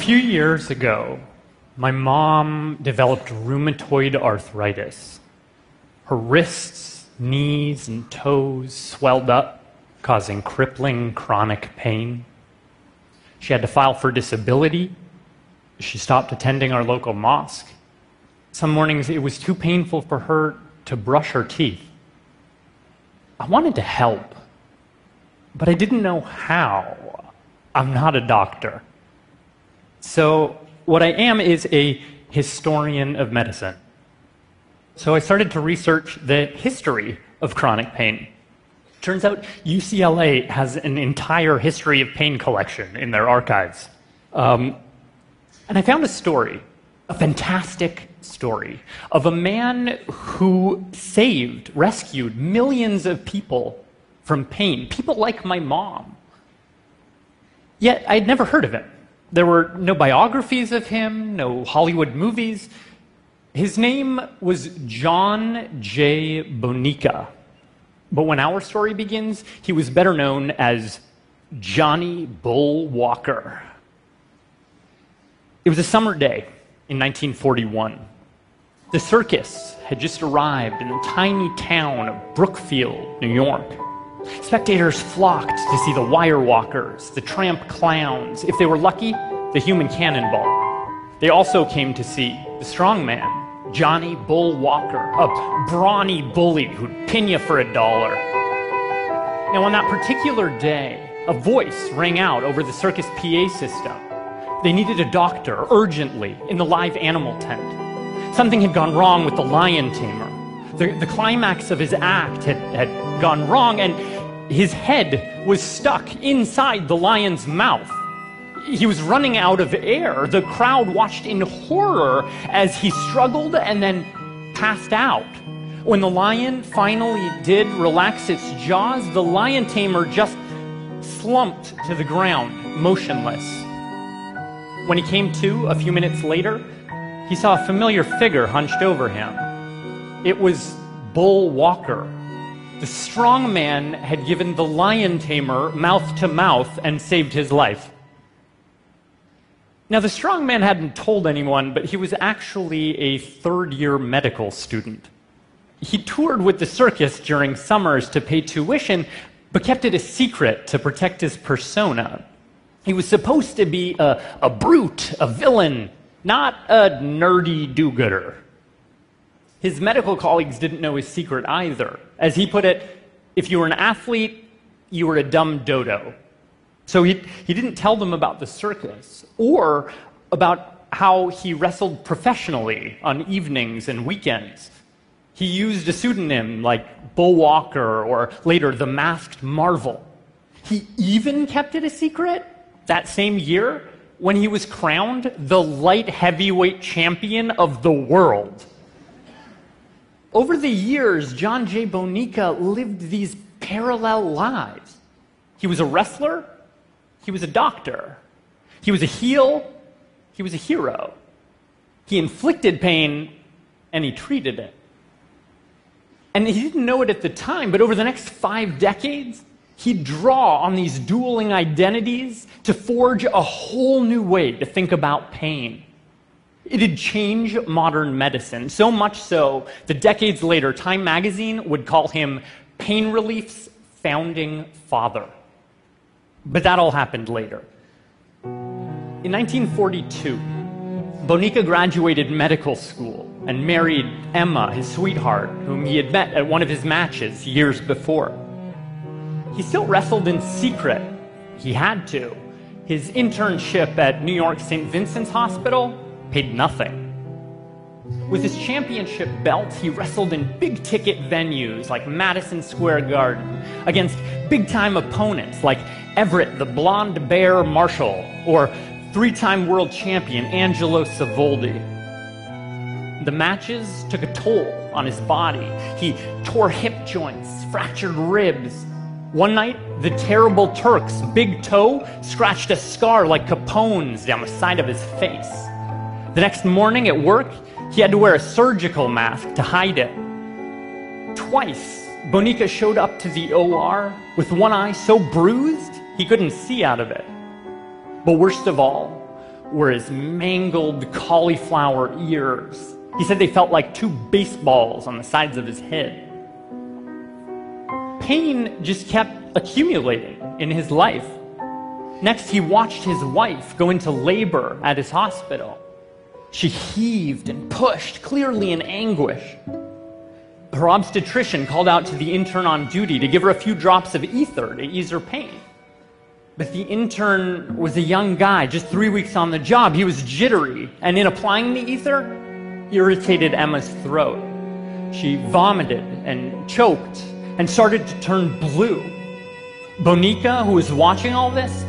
few years ago, my mom developed rheumatoid arthritis. Her wrists, knees, and toes swelled up, causing crippling chronic pain. She had to file for disability. She stopped attending our local mosque. Some mornings it was too painful for her to brush her teeth. I wanted to help, but I didn't know how. I'm not a doctor. So, what I am is a historian of medicine. So, I started to research the history of chronic pain. Turns out UCLA has an entire history of pain collection in their archives. Um, and I found a story, a fantastic story, of a man who saved, rescued millions of people from pain, people like my mom. Yet I'd never heard of him. There were no biographies of him, no Hollywood movies. His name was John J. Bonica. But when our story begins, he was better known as Johnny Bull Walker. It was a summer day in 1941. The circus had just arrived in the tiny town of Brookfield, New York. Spectators flocked to see the wire walkers, the tramp clowns, if they were lucky, the human cannonball. They also came to see the strongman, Johnny Bull Walker, a brawny bully who'd pin you for a dollar. Now, on that particular day, a voice rang out over the circus PA system. They needed a doctor urgently in the live animal tent. Something had gone wrong with the lion tamer. The, the climax of his act had, had gone wrong, and his head was stuck inside the lion's mouth. He was running out of air. The crowd watched in horror as he struggled and then passed out. When the lion finally did relax its jaws, the lion tamer just slumped to the ground, motionless. When he came to a few minutes later, he saw a familiar figure hunched over him. It was Bull Walker. The strong man had given the lion tamer mouth to mouth and saved his life. Now, the strong man hadn't told anyone, but he was actually a third year medical student. He toured with the circus during summers to pay tuition, but kept it a secret to protect his persona. He was supposed to be a, a brute, a villain, not a nerdy do gooder. His medical colleagues didn't know his secret either. As he put it, if you were an athlete, you were a dumb dodo. So he, he didn't tell them about the circus or about how he wrestled professionally on evenings and weekends. He used a pseudonym like Bull Walker or later the Masked Marvel. He even kept it a secret that same year when he was crowned the light heavyweight champion of the world. Over the years, John J. Bonica lived these parallel lives. He was a wrestler, he was a doctor, he was a heel, he was a hero. He inflicted pain and he treated it. And he didn't know it at the time, but over the next five decades, he'd draw on these dueling identities to forge a whole new way to think about pain. It'd change modern medicine, so much so that decades later, Time magazine would call him pain relief's founding father. But that all happened later. In 1942, Bonica graduated medical school and married Emma, his sweetheart, whom he had met at one of his matches years before. He still wrestled in secret. He had to. His internship at New York St. Vincent's Hospital paid nothing. With his championship belt, he wrestled in big ticket venues like Madison Square Garden against big time opponents like Everett the Blonde Bear Marshall or three time world champion Angelo Savoldi. The matches took a toll on his body. He tore hip joints, fractured ribs. One night, the terrible Turk's big toe scratched a scar like Capone's down the side of his face. The next morning at work, he had to wear a surgical mask to hide it. Twice, Bonica showed up to the OR with one eye so bruised he couldn't see out of it. But worst of all, were his mangled cauliflower ears. He said they felt like two baseballs on the sides of his head. Pain just kept accumulating in his life. Next, he watched his wife go into labor at his hospital. She heaved and pushed, clearly in anguish. Her obstetrician called out to the intern on duty to give her a few drops of ether to ease her pain. But the intern was a young guy, just three weeks on the job. He was jittery, and in applying the ether, irritated Emma's throat. She vomited and choked and started to turn blue. Bonica, who was watching all this,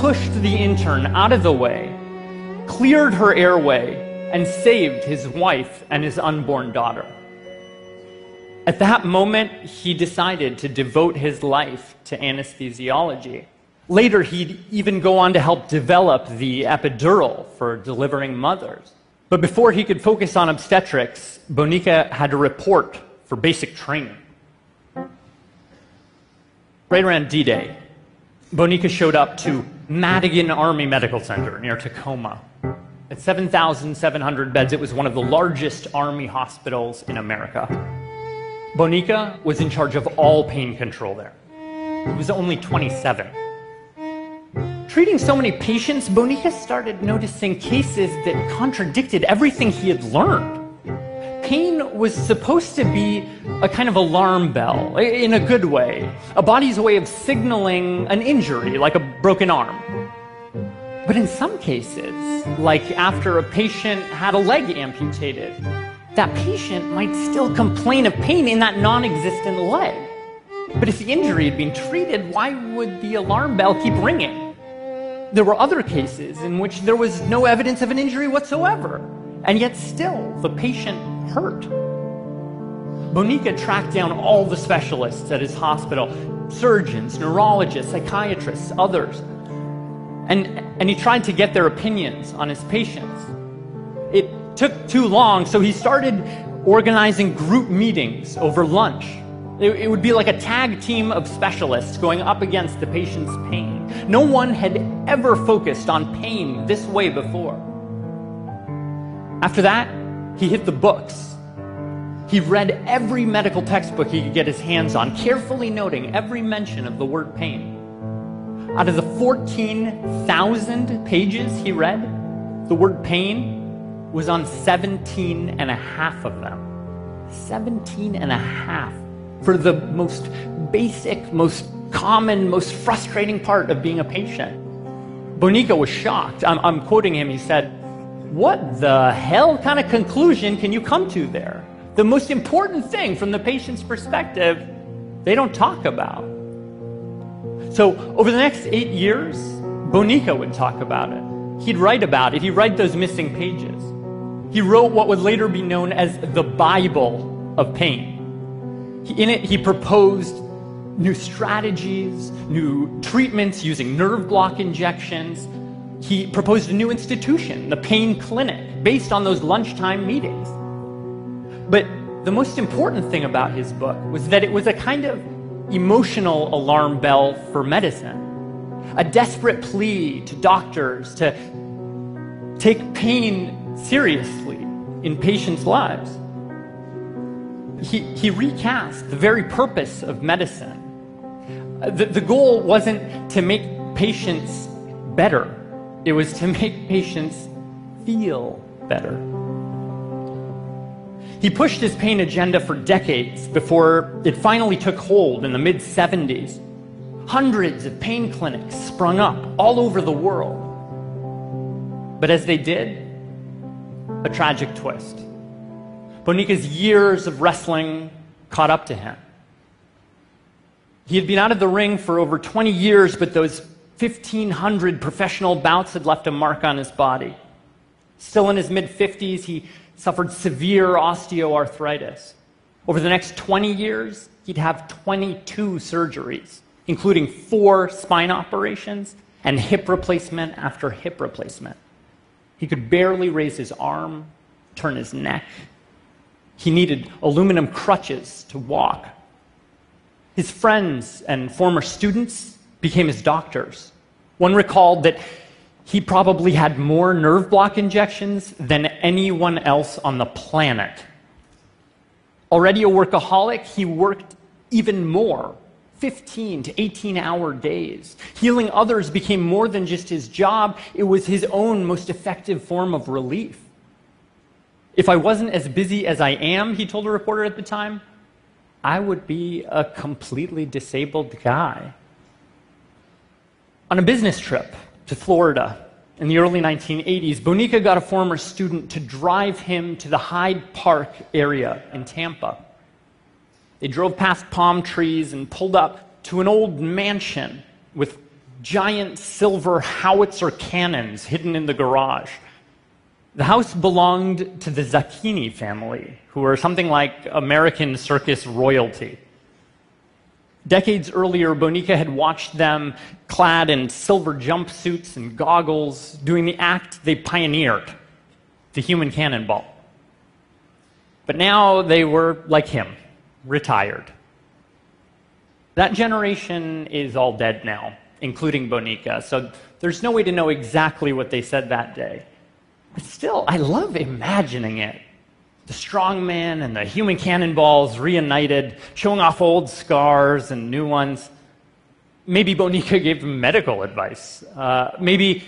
pushed the intern out of the way, cleared her airway, and saved his wife and his unborn daughter. At that moment, he decided to devote his life to anesthesiology. Later, he'd even go on to help develop the epidural for delivering mothers. But before he could focus on obstetrics, Bonica had to report for basic training. Right around D Day, Bonica showed up to Madigan Army Medical Center near Tacoma. At 7,700 beds, it was one of the largest Army hospitals in America. Bonica was in charge of all pain control there. He was only 27. Treating so many patients, Bonica started noticing cases that contradicted everything he had learned. Pain was supposed to be a kind of alarm bell, in a good way, a body's way of signaling an injury, like a broken arm. But in some cases, like after a patient had a leg amputated, that patient might still complain of pain in that non existent leg. But if the injury had been treated, why would the alarm bell keep ringing? There were other cases in which there was no evidence of an injury whatsoever, and yet still the patient hurt. Bonica tracked down all the specialists at his hospital surgeons, neurologists, psychiatrists, others. And, and he tried to get their opinions on his patients. It took too long, so he started organizing group meetings over lunch. It, it would be like a tag team of specialists going up against the patient's pain. No one had ever focused on pain this way before. After that, he hit the books. He read every medical textbook he could get his hands on, carefully noting every mention of the word pain. Out of the 14,000 pages he read, the word pain was on 17 and a half of them. 17 and a half for the most basic, most common, most frustrating part of being a patient. Bonica was shocked. I'm, I'm quoting him. He said, What the hell kind of conclusion can you come to there? The most important thing from the patient's perspective, they don't talk about. So, over the next eight years, Bonica would talk about it. He'd write about it. He'd write those missing pages. He wrote what would later be known as the Bible of pain. In it, he proposed new strategies, new treatments using nerve block injections. He proposed a new institution, the pain clinic, based on those lunchtime meetings. But the most important thing about his book was that it was a kind of emotional alarm bell for medicine, a desperate plea to doctors to take pain seriously in patients' lives. He, he recast the very purpose of medicine. The, the goal wasn't to make patients better, it was to make patients feel better. He pushed his pain agenda for decades before it finally took hold in the mid 70s. Hundreds of pain clinics sprung up all over the world. But as they did, a tragic twist. Bonica's years of wrestling caught up to him. He had been out of the ring for over 20 years, but those 1,500 professional bouts had left a mark on his body. Still in his mid 50s, he suffered severe osteoarthritis. Over the next 20 years, he'd have 22 surgeries, including four spine operations and hip replacement after hip replacement. He could barely raise his arm, turn his neck. He needed aluminum crutches to walk. His friends and former students became his doctors. One recalled that He probably had more nerve block injections than anyone else on the planet. Already a workaholic, he worked even more 15 to 18 hour days. Healing others became more than just his job, it was his own most effective form of relief. If I wasn't as busy as I am, he told a reporter at the time, I would be a completely disabled guy. On a business trip to Florida in the early 1980s, Bonica got a former student to drive him to the Hyde Park area in Tampa. They drove past palm trees and pulled up to an old mansion with giant silver howitzer cannons hidden in the garage. The house belonged to the Zacchini family, who were something like American circus royalty. Decades earlier, Bonica had watched them clad in silver jumpsuits and goggles doing the act they pioneered, the human cannonball. But now they were like him, retired. That generation is all dead now, including Bonica, so there's no way to know exactly what they said that day. But still, I love imagining it. The strong man and the human cannonballs reunited, showing off old scars and new ones. Maybe Bonica gave them medical advice. Uh, maybe,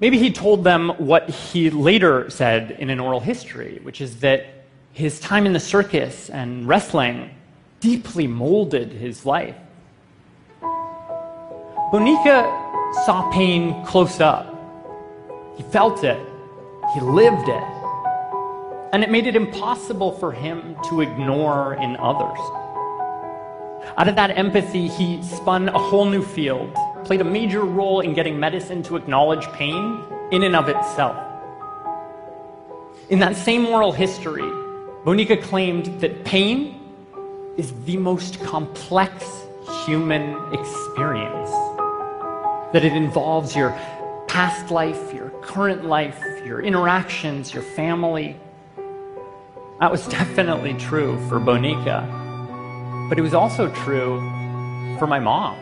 maybe he told them what he later said in an oral history, which is that his time in the circus and wrestling deeply molded his life. Bonica saw pain close up. He felt it. He lived it. And it made it impossible for him to ignore in others. Out of that empathy, he spun a whole new field, played a major role in getting medicine to acknowledge pain in and of itself. In that same oral history, Bonica claimed that pain is the most complex human experience, that it involves your past life, your current life, your interactions, your family. That was definitely true for Bonica, but it was also true for my mom.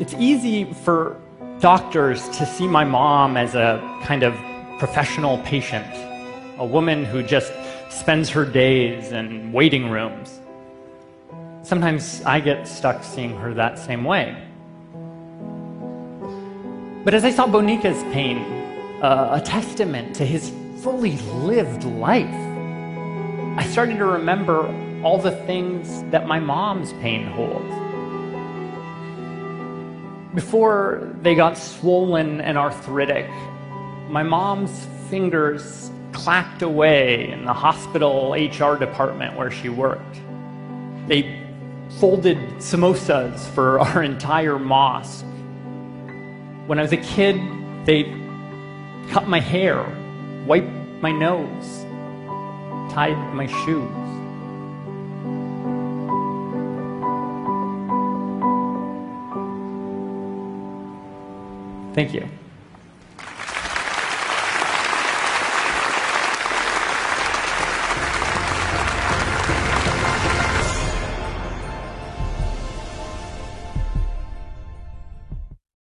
It's easy for doctors to see my mom as a kind of professional patient, a woman who just spends her days in waiting rooms. Sometimes I get stuck seeing her that same way. But as I saw Bonica's pain, uh, a testament to his fully lived life, I started to remember all the things that my mom's pain holds. Before they got swollen and arthritic, my mom's fingers clacked away in the hospital HR department where she worked. They folded samosas for our entire mosque when I was a kid, they cut my hair, wiped my nose, tied my shoes. Thank you.